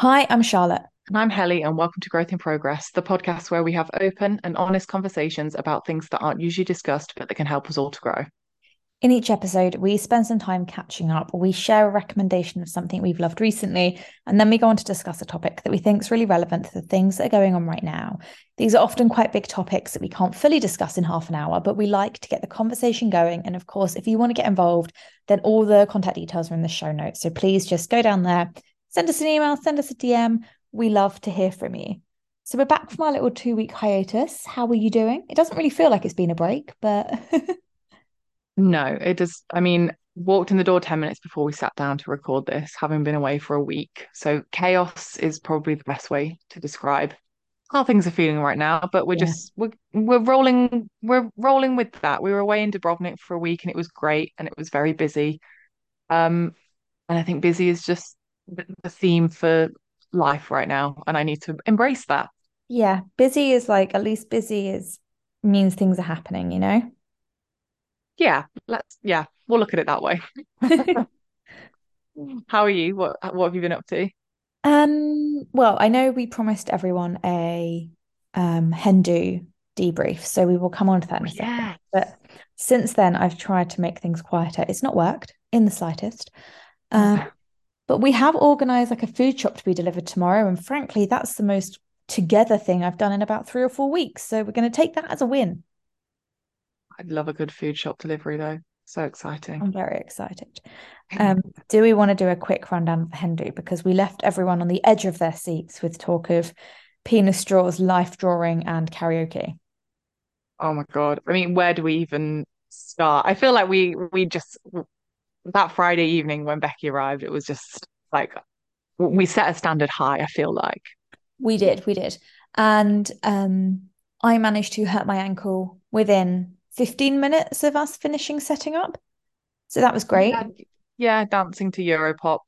Hi, I'm Charlotte. And I'm Helly, and welcome to Growth in Progress, the podcast where we have open and honest conversations about things that aren't usually discussed, but that can help us all to grow. In each episode, we spend some time catching up. We share a recommendation of something we've loved recently, and then we go on to discuss a topic that we think is really relevant to the things that are going on right now. These are often quite big topics that we can't fully discuss in half an hour, but we like to get the conversation going. And of course, if you want to get involved, then all the contact details are in the show notes. So please just go down there, send us an email, send us a DM. We love to hear from you. So we're back from our little two week hiatus. How are you doing? It doesn't really feel like it's been a break, but. No, it does. I mean, walked in the door 10 minutes before we sat down to record this, having been away for a week. So chaos is probably the best way to describe how things are feeling right now. But we're yeah. just we're we're rolling we're rolling with that. We were away in Dubrovnik for a week and it was great and it was very busy. Um, and I think busy is just the theme for life right now, and I need to embrace that. Yeah, busy is like at least busy is means things are happening, you know? yeah, let's yeah, we'll look at it that way. How are you? What what have you been up to? Um, well, I know we promised everyone a um hen do debrief, so we will come on to that in a second. Yes. But since then, I've tried to make things quieter. It's not worked in the slightest. Um, but we have organized like a food shop to be delivered tomorrow, and frankly, that's the most together thing I've done in about three or four weeks. So we're going to take that as a win. I'd love a good food shop delivery though. So exciting. I'm very excited. Um, do we want to do a quick rundown of the hen? Because we left everyone on the edge of their seats with talk of penis straws, life drawing, and karaoke. Oh my god. I mean, where do we even start? I feel like we we just that Friday evening when Becky arrived, it was just like we set a standard high, I feel like. We did, we did. And um I managed to hurt my ankle within 15 minutes of us finishing setting up. So that was great. Yeah, yeah dancing to Europop.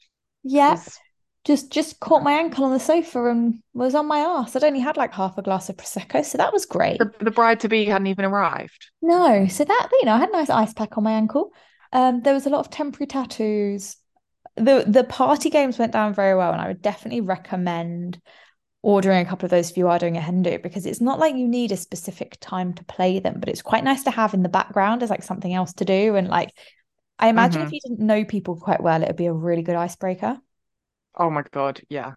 Yeah. Was... Just just caught my ankle on the sofa and was on my ass. I'd only had like half a glass of prosecco, so that was great. The, the bride to be hadn't even arrived. No, so that you know, I had a nice ice pack on my ankle. Um, there was a lot of temporary tattoos. The the party games went down very well, and I would definitely recommend ordering a couple of those if you are doing a hen do because it's not like you need a specific time to play them, but it's quite nice to have in the background as like something else to do. And like, I imagine mm-hmm. if you didn't know people quite well, it would be a really good icebreaker. Oh my god, yeah,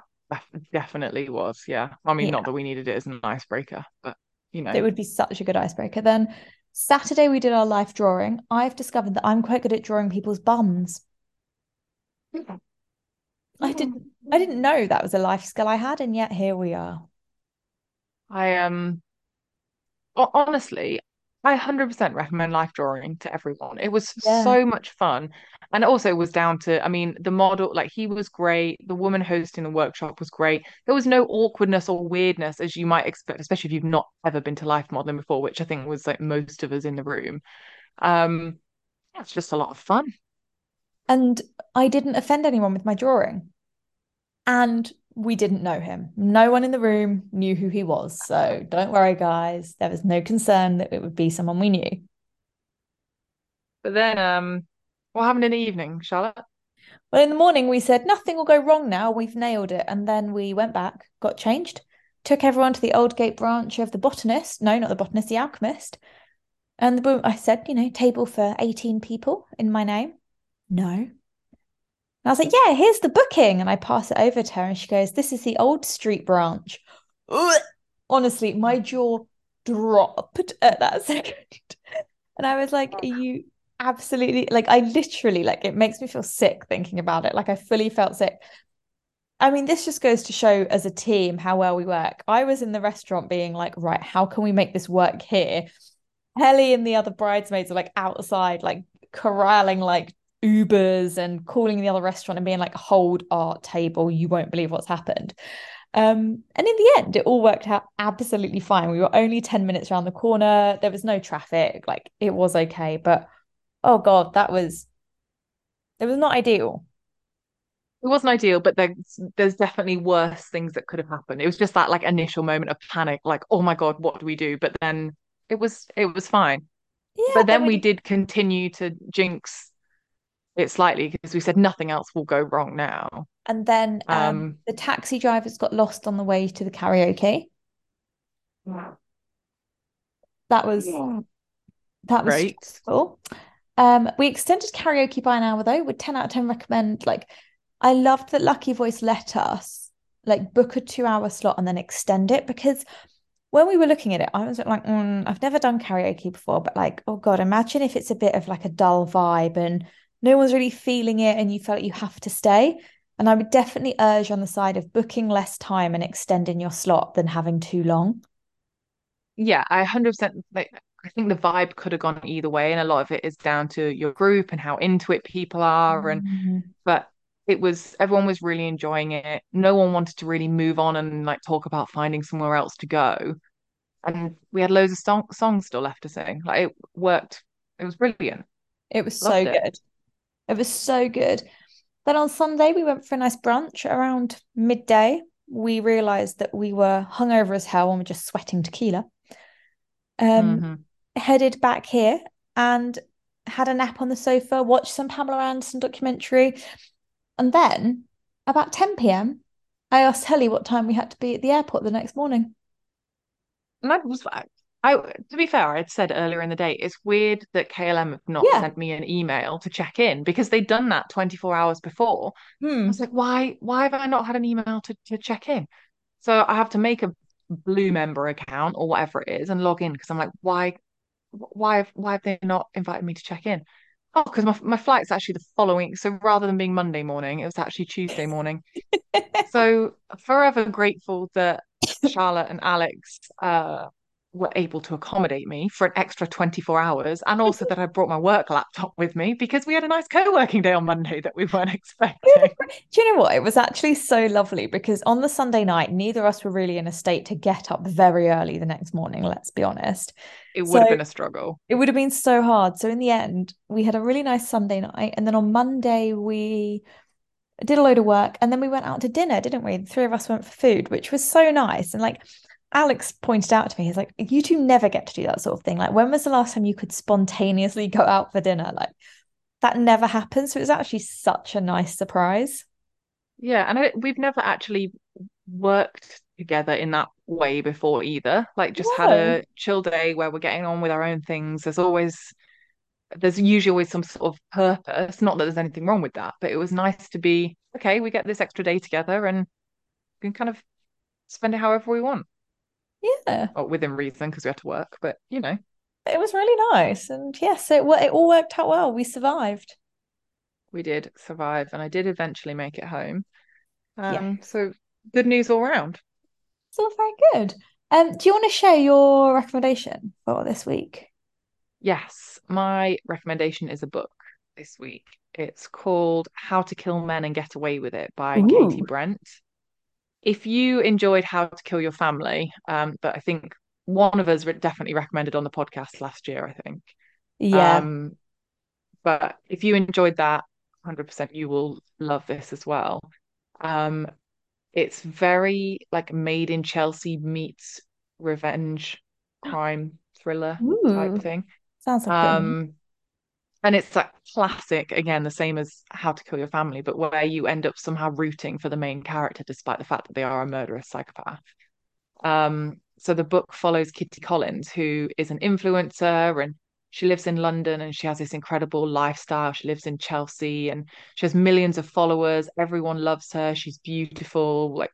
definitely was. Yeah, I mean, yeah. not that we needed it as an icebreaker, but you know, it would be such a good icebreaker. Then Saturday we did our life drawing. I've discovered that I'm quite good at drawing people's bums. I didn't I didn't know that was a life skill I had, and yet here we are. I um honestly, I 100% recommend life drawing to everyone. It was yeah. so much fun. And also was down to, I mean, the model, like he was great. The woman hosting the workshop was great. There was no awkwardness or weirdness as you might expect, especially if you've not ever been to life modeling before, which I think was like most of us in the room. Um, it's just a lot of fun. And I didn't offend anyone with my drawing and we didn't know him. No one in the room knew who he was. So don't worry, guys. There was no concern that it would be someone we knew. But then, um, what happened in the evening, Charlotte? Well, in the morning, we said nothing will go wrong now. We've nailed it. And then we went back, got changed, took everyone to the Aldgate branch of the botanist. No, not the botanist, the alchemist. And the boom, I said, you know, table for 18 people in my name. No, and I was like, yeah, here's the booking. And I pass it over to her and she goes, this is the old street branch. Honestly, my jaw dropped at that second. And I was like, are you absolutely like I literally like it makes me feel sick thinking about it. Like I fully felt sick. I mean, this just goes to show as a team how well we work. I was in the restaurant being like, right, how can we make this work here? Helly and the other bridesmaids are like outside, like corralling like Ubers and calling the other restaurant and being like, hold our table, you won't believe what's happened. Um, and in the end, it all worked out absolutely fine. We were only 10 minutes around the corner. There was no traffic. Like it was okay. But oh God, that was, it was not ideal. It wasn't ideal, but there's there's definitely worse things that could have happened. It was just that like initial moment of panic, like, oh my God, what do we do? But then it was it was fine. Yeah, but then we... we did continue to jinx it slightly because we said nothing else will go wrong now. And then um, Um, the taxi drivers got lost on the way to the karaoke. That was that was Great. stressful. Um, we extended karaoke by an hour though. Would 10 out of 10 recommend? Like, I loved that Lucky Voice let us like book a two hour slot and then extend it because when we were looking at it, I was like, mm, I've never done karaoke before, but like, oh God, imagine if it's a bit of like a dull vibe and no one's really feeling it and you felt you have to stay. And I would definitely urge on the side of booking less time and extending your slot than having too long. Yeah, I 100% like I think the vibe could have gone either way, and a lot of it is down to your group and how into it people are. And Mm. but it was everyone was really enjoying it. No one wanted to really move on and like talk about finding somewhere else to go. And we had loads of song songs still left to sing. Like it worked. It was brilliant. It was so Loved it. good. It was so good. Then on Sunday, we went for a nice brunch around midday. We realized that we were hungover as hell and were just sweating tequila. Um, hmm headed back here and had a nap on the sofa, watched some Pamela Anderson documentary. And then about 10 p.m., I asked Helly what time we had to be at the airport the next morning. And that was I to be fair, I had said earlier in the day, it's weird that KLM have not Yeah. sent me an email to check in because they'd done that 24 hours before. I Hmm. was like, why why have I not had an email to, to check in? So I have to make a Blue member account or whatever it is and log in because I'm like, why why have why have they not invited me to check in? Oh, because my my flight's actually the following. So rather than being Monday morning, it was actually Tuesday morning. So forever grateful that Charlotte and Alex uh were able to accommodate me for an extra 24 hours and also that I brought my work laptop with me because we had a nice co-working day on Monday that we weren't expecting. Do you know what? It was actually so lovely because on the Sunday night, neither of us were really in a state to get up very early the next morning, let's be honest. It would So have been a struggle. it would have been so hard. So in the end, we had a really nice Sunday night. And then on Monday, we did a load of work and then we went out to dinner, didn't we? The three of us went for food, which was so nice. And like Alex pointed out to me, he's like, you two never get to do that sort of thing. Like, when was the last time you could spontaneously go out for dinner? Like, that never happens. So it was actually such a nice surprise. Yeah, and I, we've never actually worked together in that way before either. Like just had a chill day where we're getting on with our own things. There's always there's usually always some sort of purpose. Not that there's anything wrong with that, but it was nice to be, okay, we get this extra day together and we can kind of spend it however we want. Yeah, Or within reason because we had to work, but you know, it was really nice. And yes, it, it all worked out well. We survived. we did survive and I did eventually make it home. Yeah, Um, so good news all round. it's all very good. Um, do you want to share your recommendation for this week? Yes, my recommendation is a book this week. It's called How to Kill Men and Get Away with It by Katy Brent. If you enjoyed How to Kill Your Family, um, but I think one of us definitely recommended on the podcast last year, I think. Yeah. Um, but if you enjoyed that, 100% you will love this as well. Um, it's very like made in Chelsea meets revenge crime thriller type thing. sounds like. Um, and it's that classic, again, the same as How to Kill Your Family, but where you end up somehow rooting for the main character despite the fact that they are a murderous psychopath. Um, so the book follows Kitty Collins, who is an influencer and she lives in London and she has this incredible lifestyle. She lives in Chelsea and she has millions of followers. Everyone loves her. She's beautiful, like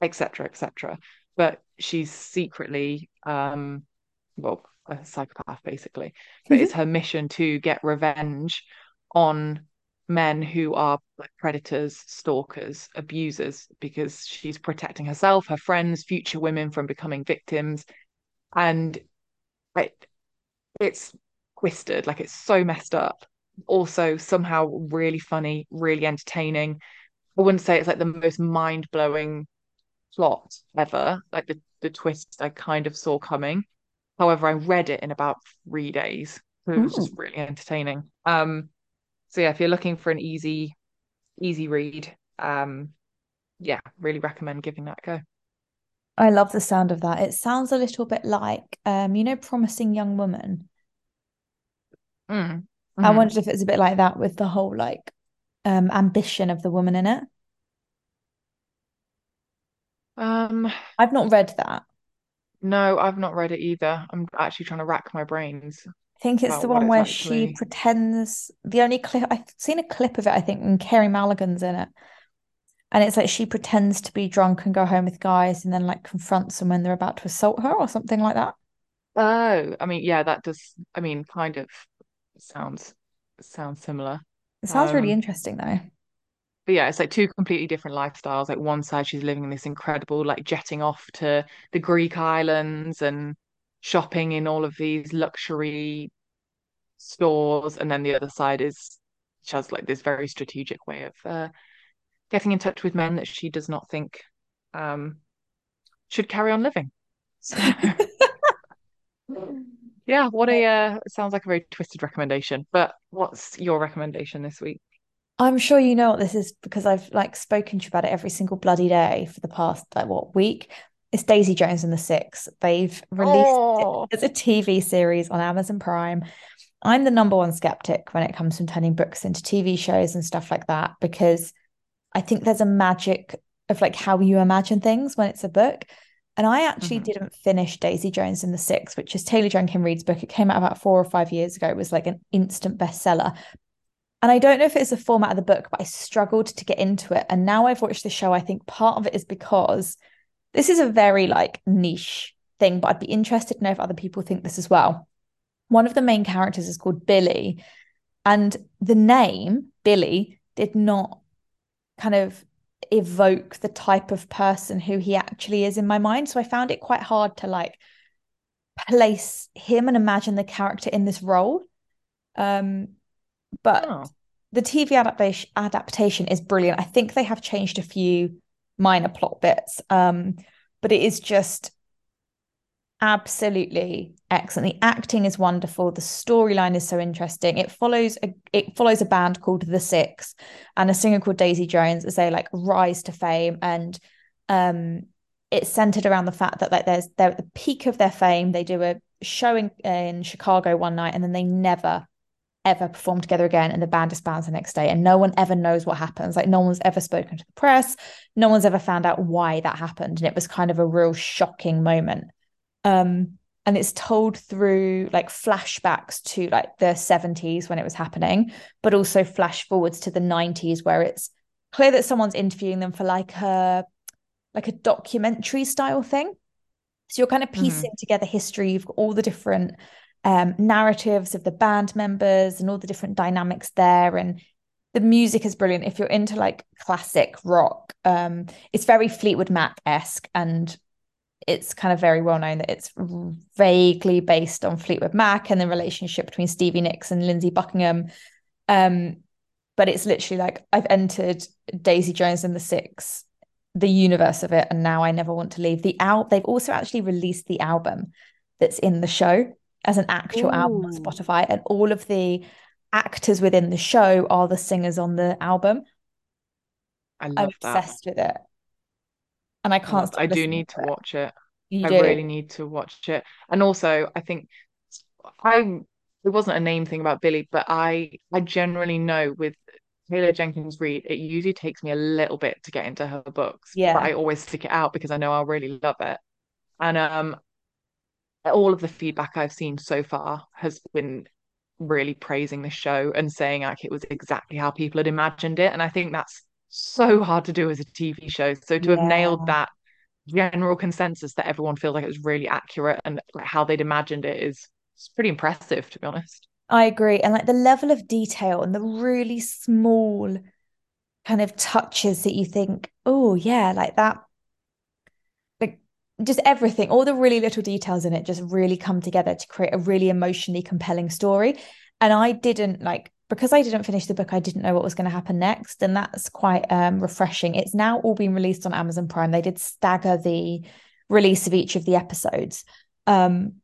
etc. etc. But she's secretly um well, a psychopath basically. But it's mm-hmm. her mission to get revenge on men who are like predators, stalkers, abusers, because she's protecting herself, her friends, future women from becoming victims. And it, it's twisted, like it's so messed up. Also, somehow really funny, really entertaining. I wouldn't say it's like the most mind-blowing plot ever, like the, the twist I kind of saw coming. However, I read it in about three days. So it was just really entertaining. Um, so yeah, if you're looking for an easy, easy read, um, yeah, really recommend giving that a go. I love the sound of that. It sounds a little bit like, um, you know, Promising Young Woman. Mm. I Mhm. wondered if it's a bit like that with the whole like um ambition of the woman in it. Um, I've not read that. No, I've not read it either. I'm actually trying to rack my brains I think it's the one it's where she actually. pretends the only clip I've seen a clip of it, I think, and Carey Mulligan's in it. And it's like she pretends to be drunk and go home with guys and then like confronts them when they're about to assault her or something like that. Oh, I mean, yeah, that does. I mean, kind of sounds sounds similar. It sounds really Um, interesting though. But yeah, it's like two completely different lifestyles. Like one side, she's living in this incredible, like jetting off to the Greek islands and shopping in all of these luxury stores, and then the other side is she has like this very strategic way of uh, getting in touch with men that she does not think um should carry on living. So yeah, what a uh, sounds like a very twisted recommendation. But what's your recommendation this week? I'm sure you know what this is because I've like spoken to you about it every single bloody day for the past like what week. It's Daisy Jones and the Six. They've released it Oh, as a TV series on Amazon Prime. I'm the number one skeptic when it comes to turning books into TV shows and stuff like that because I think there's a magic of like how you imagine things when it's a book. And I actually mhm. didn't finish Daisy Jones and the Six, which is Taylor Jenkins Reid's book. It came out about four or five years ago. It was like an instant bestseller. And I don't know if it's the format of the book, but I struggled to get into it. And now I've watched the show, I think part of it is because this is a very like niche thing, but I'd be interested to know if other people think this as well. One of the main characters is called Billy, and the name Billy did not kind of evoke the type of person who he actually is in my mind. So I found it quite hard to like place him and imagine the character in this role. Um, but Oh, the TV adaptation adaptation is brilliant. I think they have changed a few minor plot bits, um, but it is just absolutely excellent. The acting is wonderful. The storyline is so interesting. It follows a it follows a band called The Six and a singer called Daisy Jones as they like rise to fame and um it's centered around the fact that like there's they're at the peak of their fame. They do a show in, in Chicago one night and then they never ever perform together again and the band disbands the next day and no one ever knows what happens. Like no one's ever spoken to the press. No one's ever found out why that happened. And it was kind of a real shocking moment. Um and it's told through like flashbacks to like the 70s when it was happening but also flash forwards to the 90s where it's clear that someone's interviewing them for like a like a documentary style thing. So you're kind of mhm. piecing together history. You've got all the different um, narratives of the band members and all the different dynamics there and the music is brilliant if you're into like classic rock um it's very Fleetwood Mac-esque and it's kind of very well known that it's vaguely based on Fleetwood Mac and the relationship between Stevie Nicks and Lindsey Buckingham. Um, but it's literally like I've entered Daisy Jones and the Six, the universe of it, and now I never want to leave. The out they've also actually released the album that's in the show as an actual album on Spotify, and all of the actors within the show are the singers on the album. I that. obsessed with it, and I I can't stop I do need to it. watch it. You I do, really need to watch it. And also, I think I it wasn't a name thing about Billy, but I I generally know with Taylor Jenkins Reid, it usually takes me a little bit to get into her books, but yeah, I always stick it out because I know I'll really love it. And um all of the feedback I've seen so far has been really praising the show and saying like it was exactly how people had imagined it. And I think that's so hard to do as a TV show. So to have nailed that general consensus that everyone feels like it was really accurate and like how they'd imagined it is it's pretty impressive, to be honest. I agree. And like the level of detail and the really small kind of touches that you think, oh, yeah, like that, just everything, all the really little details in it just really come together to create a really emotionally compelling story. And I didn't like, because I didn't finish the book, I didn't know what was going to happen next. And that's quite um, refreshing. It's now all been released on Amazon Prime. They did stagger the release of each of the episodes. Um,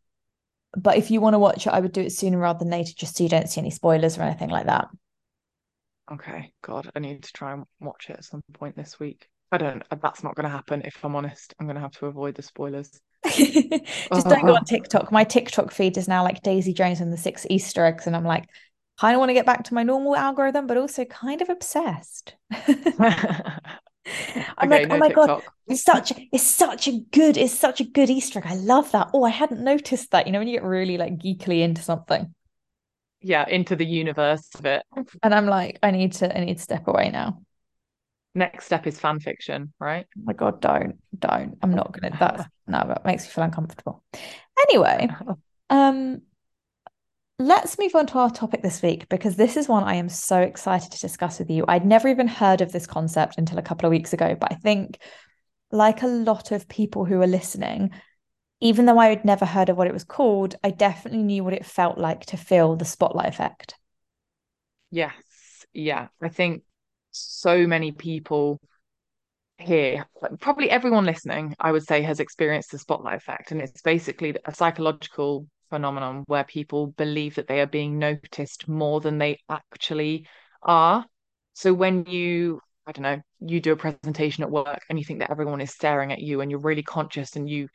but if you want to watch it, I would do it sooner rather than later, just so you don't see any spoilers or anything like that. Okay, God, I need to try and watch it at some point this week. I don't, uh, that's not going to happen if I'm honest. I'm going to have to avoid the spoilers. Just don't go on TikTok. My TikTok feed is now like Daisy Jones and the six Easter eggs, and I'm like, kind of want to get back to my normal algorithm, but also kind of obsessed. I'm Okay, like, no oh my God, it's such it's such a good, it's such a good Easter egg. I love that. Oh, I hadn't noticed that. You know, when you get really like geekily into something. Yeah, into the universe of it. And I'm like, I need to, I need to step away now. Next step is fan fiction, right? Oh my God, don't, don't. I'm not gonna, that's no, that makes me feel uncomfortable. Anyway, um, let's move on to our topic this week because this is one I am so excited to discuss with you. I'd never even heard of this concept until a couple of weeks ago, but I think, like a lot of people who are listening, even though I had never heard of what it was called, I definitely knew what it felt like to feel the spotlight effect. Yes, yeah. I think so many people here, like, probably everyone listening, I would say, has experienced the spotlight effect. And it's basically a psychological phenomenon where people believe that they are being noticed more than they actually are. So when you, I don't know, you do a presentation at work and you think that everyone is staring at you and you're really conscious and you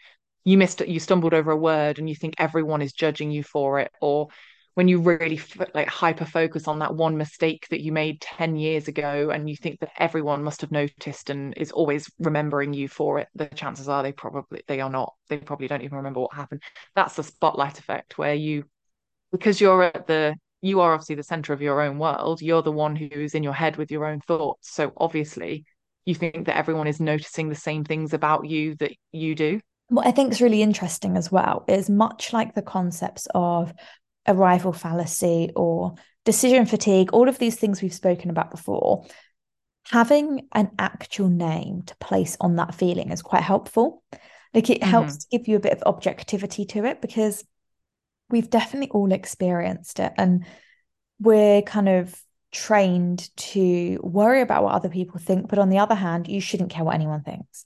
you missed it, you stumbled over a word and you think everyone is judging you for it or when you really like hyper focus on that one mistake that you made 10 years ago and you think that everyone must have noticed and is always remembering you for it the chances are they probably they are not. They probably don't even remember what happened. That's the spotlight effect where you because you're at the you are obviously the center of your own world you're the one who's in your head with your own thoughts. So obviously you think that everyone is noticing the same things about you that you do. What I think is really interesting as well is much like the concepts of arrival fallacy or decision fatigue, all of these things we've spoken about before, having an actual name to place on that feeling is quite helpful. Like it helps mm-hmm. to give you a bit of objectivity to it because we've definitely all experienced it and we're kind of trained to worry about what other people think. But on the other hand, you shouldn't care what anyone thinks.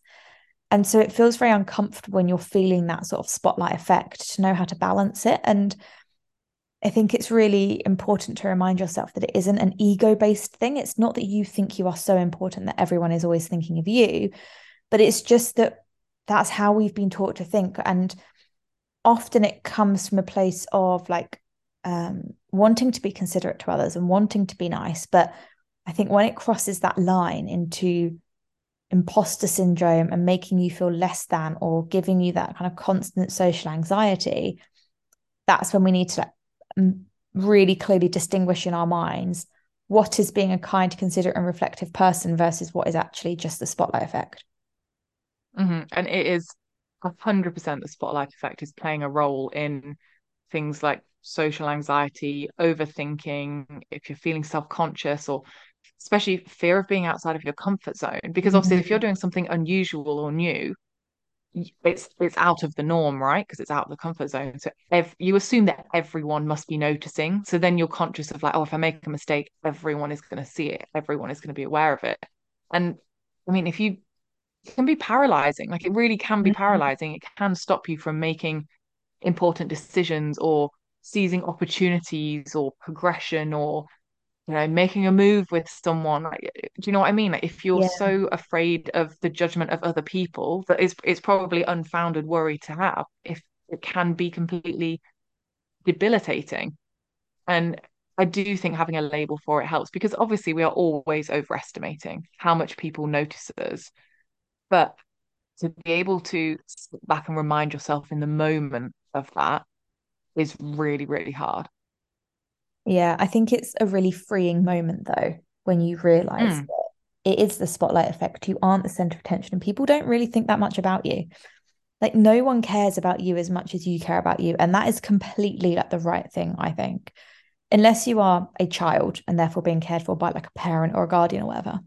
And so it feels very uncomfortable when you're feeling that sort of spotlight effect to know how to balance it. And I think it's really important to remind yourself that it isn't an ego based thing. It's not that you think you are so important that everyone is always thinking of you, but it's just that that's how we've been taught to think. And often it comes from a place of like um, wanting to be considerate to others and wanting to be nice. But I think when it crosses that line into imposter syndrome and making you feel less than or giving you that kind of constant social anxiety, that's when we need to like really clearly distinguish in our minds what is being a kind, considerate, and reflective person versus what is actually just the spotlight effect. Mm-hmm. And it is a hundred percent the spotlight effect is playing a role in things like social anxiety, overthinking, if you're feeling self-conscious or especially fear of being outside of your comfort zone. Because obviously mm-hmm. if you're doing something unusual or new, it's it's out of the norm, right? Because it's out of the comfort zone. So if you assume that everyone must be noticing, so then you're conscious of like, oh, if I make a mistake, everyone is going to see it. Everyone is going to be aware of it. And I mean, if you it can be paralyzing, like it really can be mm-hmm. paralyzing. It can stop you from making important decisions or seizing opportunities or progression or you know making a move with someone like do you know what i mean? Like if you're yeah. so afraid of the judgment of other people that is it's probably unfounded worry to have if it can be completely debilitating. And i do think having a label for it helps because obviously we are always overestimating how much people notice us. But to be able to sit back and remind yourself in the moment of that is really really hard yeah, I think it's a really freeing moment though when you realize mm. that it is the spotlight effect. You aren't the center of attention, and people don't really think that much about you. Like no one cares about you as much as you care about you, and that is completely like the right thing, I think. Unless you are a child and therefore being cared for by like a parent or a guardian or whatever.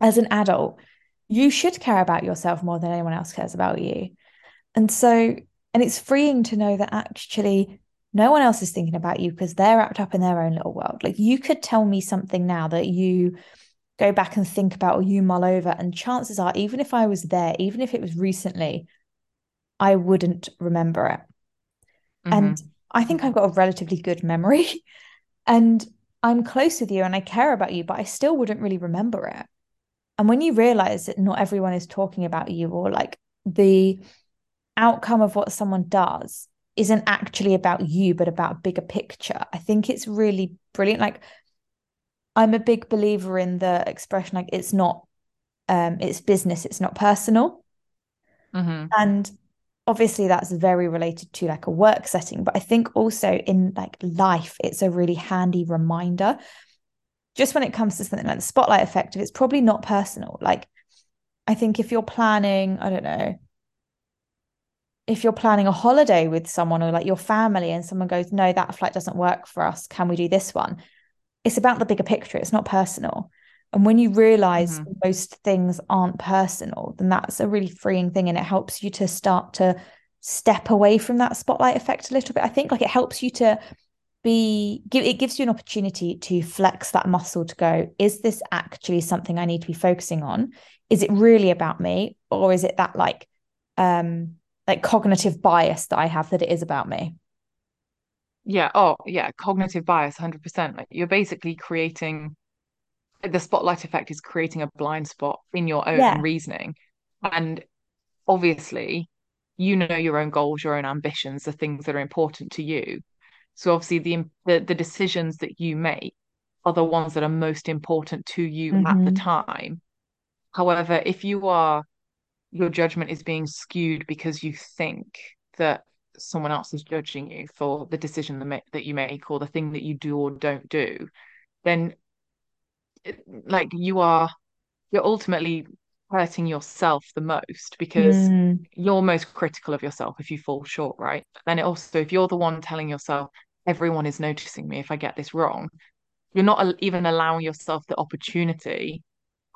As an adult, you should care about yourself more than anyone else cares about you. And so, and it's freeing to know that actually no one else is thinking about you because they're wrapped up in their own little world. Like you could tell me something now that you go back and think about or you mull over, and chances are, even if I was there, even if it was recently, I wouldn't remember it. Mm-hmm. And I think I've got a relatively good memory and I'm close with you and I care about you, but I still wouldn't really remember it. And when you realize that not everyone is talking about you or like the outcome of what someone does isn't actually about you, but about a bigger picture. I think it's really brilliant. Like, I'm a big believer in the expression, like, it's not, um, it's business, it's not personal. Mm-hmm. And obviously that's very related to like a work setting, but I think also in like life, it's a really handy reminder. Just when it comes to something like the spotlight effect, if it's probably not personal, like I think if you're planning, I don't know, if you're planning a holiday with someone or like your family and someone goes, no, that flight doesn't work for us. Can we do this one? It's about the bigger picture. It's not personal. And when you realize mm-hmm. most things aren't personal, then that's a really freeing thing. And it helps you to start to step away from that spotlight effect a little bit. I think like it helps you to be give it gives you an opportunity to flex that muscle to go, is this actually something I need to be focusing on? Is it really about me? Or is it that like um like cognitive bias that I have that it is about me. Yeah. Oh, yeah. Cognitive bias, 100%. Like you're basically creating the spotlight effect is creating a blind spot in your own yeah. reasoning. And obviously, you know your own goals, your own ambitions, the things that are important to you. So obviously the the, the decisions that you make are the ones that are most important to you mm-hmm. at the mm-hmm. time. However, if you are your judgment is being skewed because you think that someone else is judging you for the decision that you make or the thing that you do or don't do, then like you are you're ultimately hurting yourself the most because mm. you're most critical of yourself if you fall short, right? but Then it also if you're the one telling yourself everyone is noticing me if I get this wrong, you're not even allowing yourself the opportunity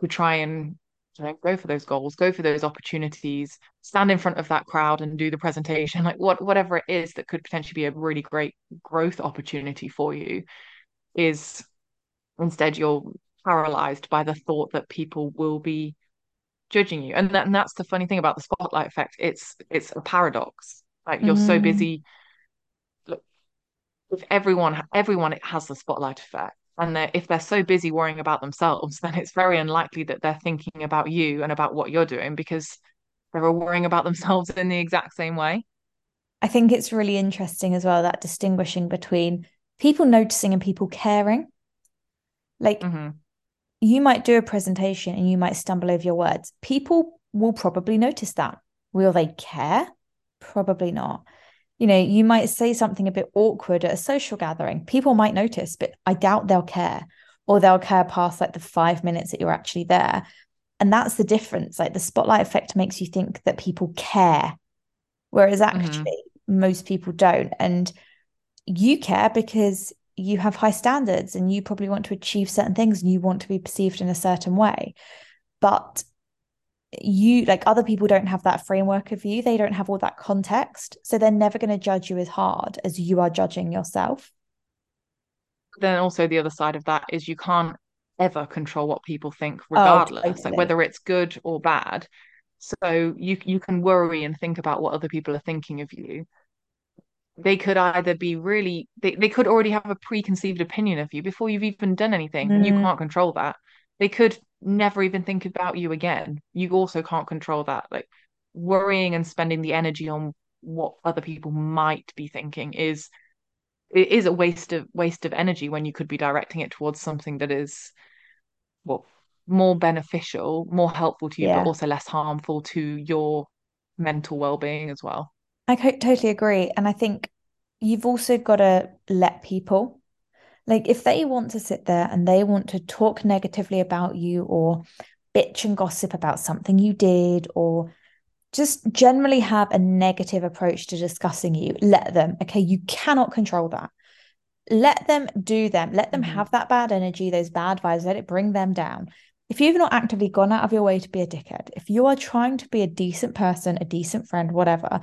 to try and you know, go for those goals, go for those opportunities, stand in front of that crowd and do the presentation, like what whatever it is that could potentially be a really great growth opportunity for you, is instead you're paralyzed by the thought that people will be judging you. And, that, and that's the funny thing about the spotlight effect. It's it's a paradox. Like you're mm. so busy. Look, if everyone everyone it has the spotlight effect and they're, if they're so busy worrying about themselves, then it's very unlikely that they're thinking about you and about what you're doing because they're worrying about themselves in the exact same way. I think it's really interesting as well that distinguishing between people noticing and people caring. Like mm-hmm. you might do a presentation and you might stumble over your words. People will probably notice that. Will they care? Probably not you know, you might say something a bit awkward at a social gathering. People might notice, but I doubt they'll care, or they'll care past like the five minutes that you're actually there. And that's the difference. Like the spotlight effect makes you think that people care, whereas mm-hmm. actually mm-hmm. most people don't. And you care because you have high standards and you probably want to achieve certain things and you want to be perceived in a certain way. But you like other people don't have that framework of you. They don't have all that context. So they're never going to judge you as hard as you are judging yourself. Then also the other side of that is you can't ever control what people think oh, regardless oh, totally. like whether it's good or bad. So you you can worry and think about what other people are thinking of you. They could either be really they, they could already have a preconceived opinion of you before you've even done anything mm. you can't control that they could never even think about you again. You also can't control that. Like worrying and spending the energy on what other people might be thinking is it is a waste of waste of energy when you could be directing it towards something that is well more beneficial, more helpful to you, yeah. but also less harmful to your mental well-being as well. I totally agree. And I think you've also got to let people like if they want to sit there and they want to talk negatively about you or bitch and gossip about something you did or just generally have a negative approach to discussing you, let them. Okay, you cannot control that. Let them do them. Let them mm-hmm. have that bad energy, those bad vibes, let it bring them down. If you've not actively gone out of your way to be a dickhead, if you are trying to be a decent person, a decent friend, whatever,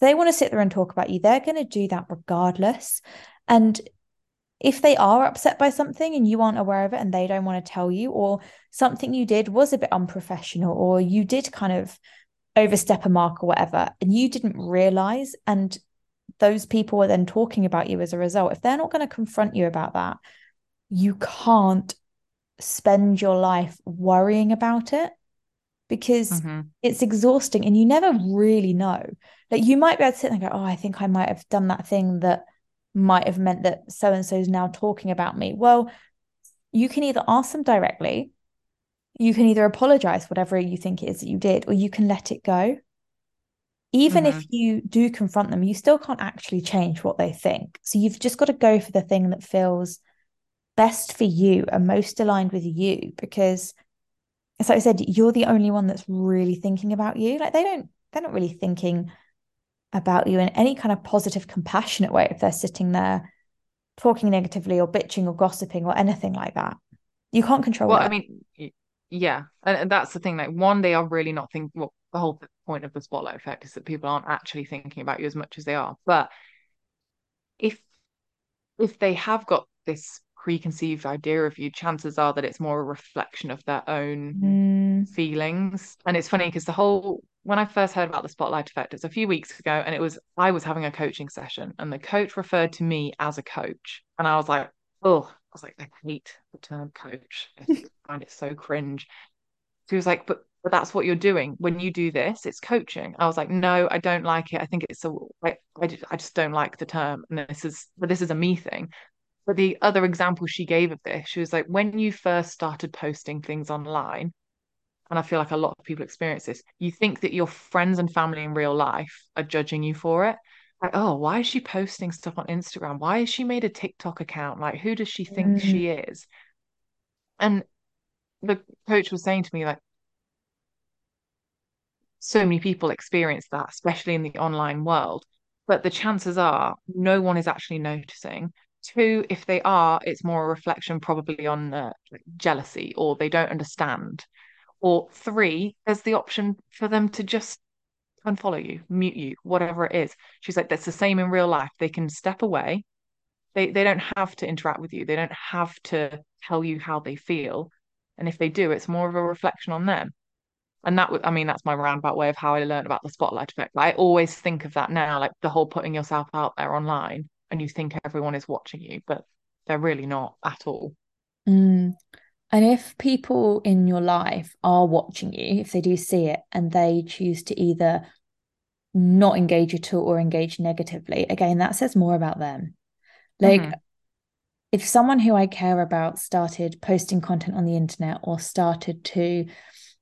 they want to sit there and talk about you, they're going to do that regardless. And if they are upset by something and you aren't aware of it and they don't want to tell you, or something you did was a bit unprofessional, or you did kind of overstep a mark or whatever, and you didn't realize, and those people are then talking about you as a result, if they're not going to confront you about that, you can't spend your life worrying about it because Mhm. it's exhausting and you never really know. Like you might be able to sit there and go, Oh, I think I might have done that thing that might have meant that so and so is now talking about me. Well, you can either ask them directly, you can either apologize whatever you think it is that you did, or you can let it go. Even if Mhm. you do confront them, you still can't actually change what they think. So you've just got to go for the thing that feels best for you and most aligned with you because as like I said, you're the only one that's really thinking about you. Like they don't, they're not really thinking about you in any kind of positive, compassionate way if they're sitting there talking negatively or bitching or gossiping or anything like that. You can't control Well, it. I mean, yeah, and, that's the thing. Like, one, they are really not thinking. Well, the whole point of the spotlight effect is that people aren't actually thinking about you as much as they are. But if if they have got this preconceived idea of you, chances are that it's more a reflection of their own Mm, feelings. And it's funny because the whole when I first heard about the spotlight effect, it's a few weeks ago, and it was I was having a coaching session, and the coach referred to me as a coach, and I was like, oh, I was like, I hate the term coach. I find it so cringe. She was like, but but that's what you're doing when you do this. It's coaching. I was like, no, I don't like it. I think it's so. I I just, I just don't like the term, and this is but this is a me thing. But the other example she gave of this, she was like, when you first started posting things online and I feel like a lot of people experience this, you think that your friends and family in real life are judging you for it. Like, oh, why is she posting stuff on Instagram? Why has she made a TikTok account? Like, who does she think mm, she is? And the coach was saying to me, like, so many people experience that, especially in the online world. But the chances are no one is actually noticing. Two, if they are, it's more a reflection probably on uh, jealousy or they don't understand. Or three, there's the option for them to just unfollow you, mute you, whatever it is. She's like, that's the same in real life. They can step away. They they don't have to interact with you. They don't have to tell you how they feel. And if they do, it's more of a reflection on them. And that would, I mean, that's my roundabout way of how I learned about the spotlight effect. I always think of that now, like the whole putting yourself out there online and you think everyone is watching you, but they're really not at all. mm. And if people in your life are watching you, if they do see it and they choose to either not engage at all or engage negatively, again, that says more about them. Like, hmm if someone who I care about started posting content on the internet or started to,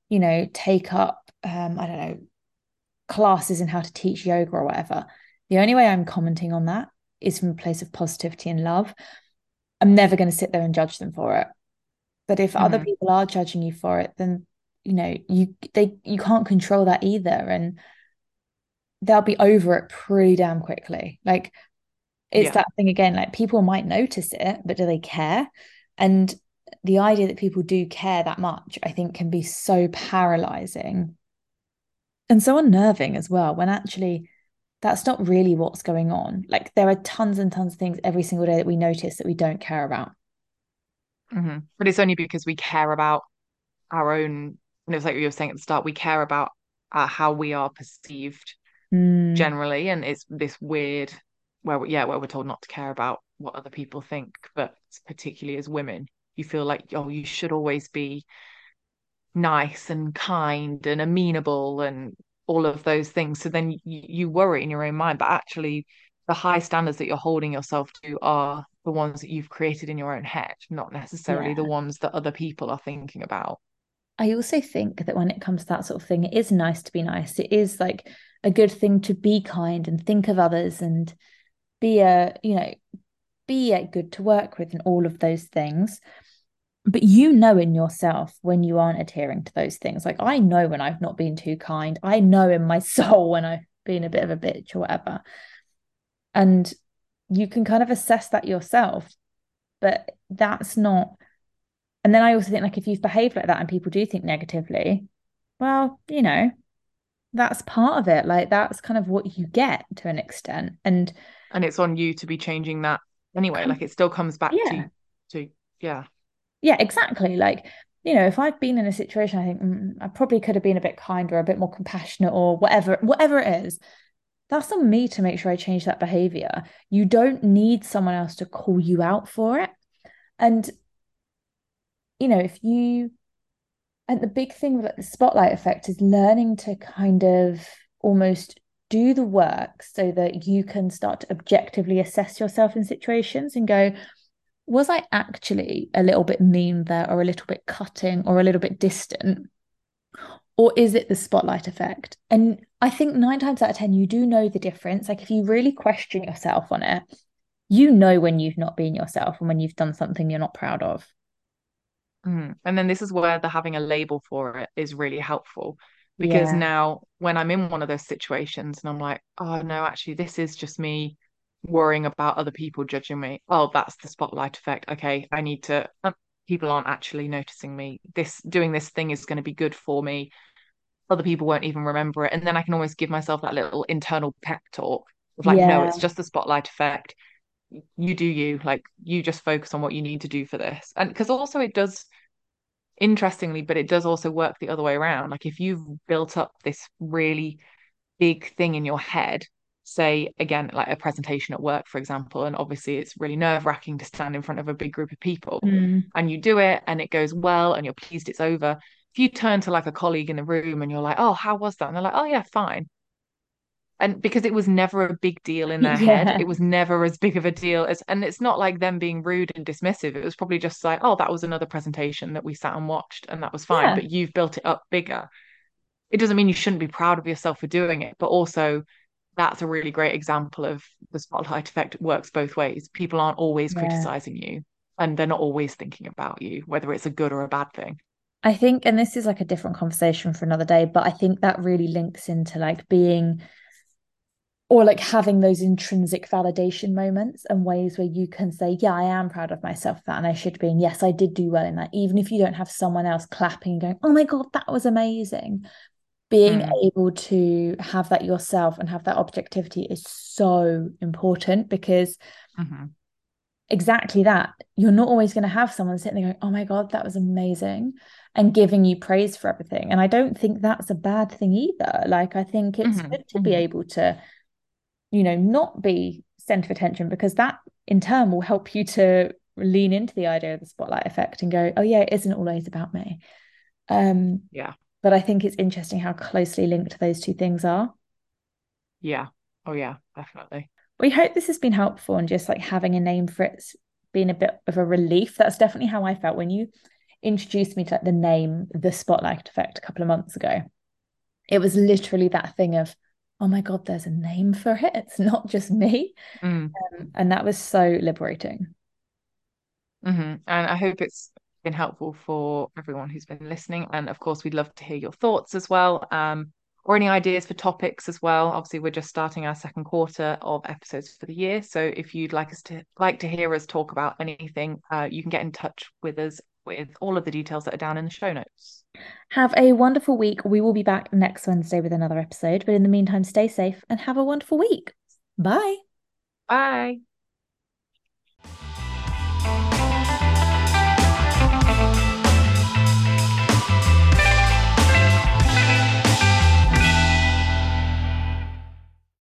you know, take up, um, I don't know, classes in how to teach yoga or whatever, the only way I'm commenting on that is from a place of positivity and love. I'm never going to sit there and judge them for it. But if other hmm people are judging you for it, then you know you they you can't control that either, and they'll be over it pretty damn quickly. Like it's Yeah. that thing again, like people might notice it, but do they care? And the idea that people do care that much, I think, can be so paralyzing and so unnerving as well, when actually that's not really what's going on. Like there are tons and tons of things every single day that we notice that we don't care about. Hmm But it's only because we care about our own, and it was like you were saying at the start, we care about uh, how we are perceived Mm, generally, and it's this weird where we, yeah, where we're told not to care about what other people think, but particularly as women, you feel like oh, you should always be nice and kind and amenable and all of those things. So then you, you worry in your own mind, but actually the high standards that you're holding yourself to are the ones that you've created in your own head, not necessarily the ones that other people are thinking about. I also think that when it comes to that sort of thing, it is nice to be nice. It is like a good thing to be kind and think of others and be a, you know, be a good to work with and all of those things. But you know in yourself when you aren't adhering to those things. Like I know when I've not been too kind. I know in my soul when I've been a bit of a bitch or whatever. And you can kind of assess that yourself. But that's not and then I also think like if you've behaved like that and people do think negatively, well, you know, that's part of it. Like that's kind of what you get to an extent. And And it's on you to be changing that anyway. Like it still comes back to to yeah. yeah, exactly. Like, you know, if I've been in a situation, I think mm, I probably could have been a bit kinder, a bit more compassionate, or whatever, whatever it is. That's on me to make sure I change that behavior. You don't need someone else to call you out for it. And, you know, if you And the big thing with the spotlight effect is learning to kind of almost do the work so that you can start to objectively assess yourself in situations and go, was I actually a little bit mean there or a little bit cutting or a little bit distant? Or is it the spotlight effect? And I think nine times out of 10, you do know the difference. Like if you really question yourself on it, you know when you've not been yourself and when you've done something you're not proud of. Mm. And then this is where the having a label for it is really helpful because yeah. now when I'm in one of those situations and I'm like, oh no, actually, this is just me worrying about other people judging me. Oh, that's the spotlight effect. Okay, I need to. Um, people aren't actually noticing me. This doing this thing is going to be good for me. Other people won't even remember it, and then I can almost give myself that little internal pep talk of like, yeah. no, it's just the spotlight effect. You do you. Like you just focus on what you need to do for this, and because also it does interestingly, but it does also work the other way around. Like if you've built up this really big thing in your head, say again, like a presentation at work, for example, and obviously it's really nerve wracking to stand in front of a big group of people mm. and you do it and it goes well and you're pleased it's over. If you turn to like a colleague in the room and you're like, oh, how was that? And they're like, oh, yeah, fine and because it was never a big deal in their yeah. head it was never as big of a deal as and it's not like them being rude and dismissive it was probably just like oh that was another presentation that we sat and watched and that was fine yeah. but you've built it up bigger it doesn't mean you shouldn't be proud of yourself for doing it but also that's a really great example of the spotlight effect it works both ways people aren't always yeah. criticizing you and they're not always thinking about you whether it's a good or a bad thing I think, and this is like a different conversation for another day, but I think that really links into like being or like having those intrinsic validation moments and ways where you can say, Yeah, I am proud of myself for that. And I should be. And yes, I did do well in that. Even if you don't have someone else clapping and going, Oh my God, that was amazing. Being mm. able to have that yourself and have that objectivity is so important because mm-hmm. Exactly that. You're not always going to have someone sitting there going, Oh my God, that was amazing. And giving you praise for everything. And I don't think that's a bad thing either. Like, I think it's mm-hmm. good to mm-hmm. be able to you know, not be center of attention because that in turn will help you to lean into the idea of the spotlight effect and go, oh yeah, it isn't always about me. Um, yeah. But I think it's interesting how closely linked those two things are. Yeah. Oh yeah, definitely. We hope this has been helpful and just like having a name for it's been a bit of a relief. That's definitely how I felt when you introduced me to like the name, the spotlight effect a couple of months ago. It was literally that thing of, oh my god there's a name for it it's not just me mm. um, and that was so liberating mm-hmm. and i hope it's been helpful for everyone who's been listening and of course we'd love to hear your thoughts as well um, or any ideas for topics as well obviously we're just starting our second quarter of episodes for the year so if you'd like us to like to hear us talk about anything uh, you can get in touch with us with all of the details that are down in the show notes have a wonderful week. We will be back next Wednesday with another episode. But in the meantime, stay safe and have a wonderful week. Bye. Bye.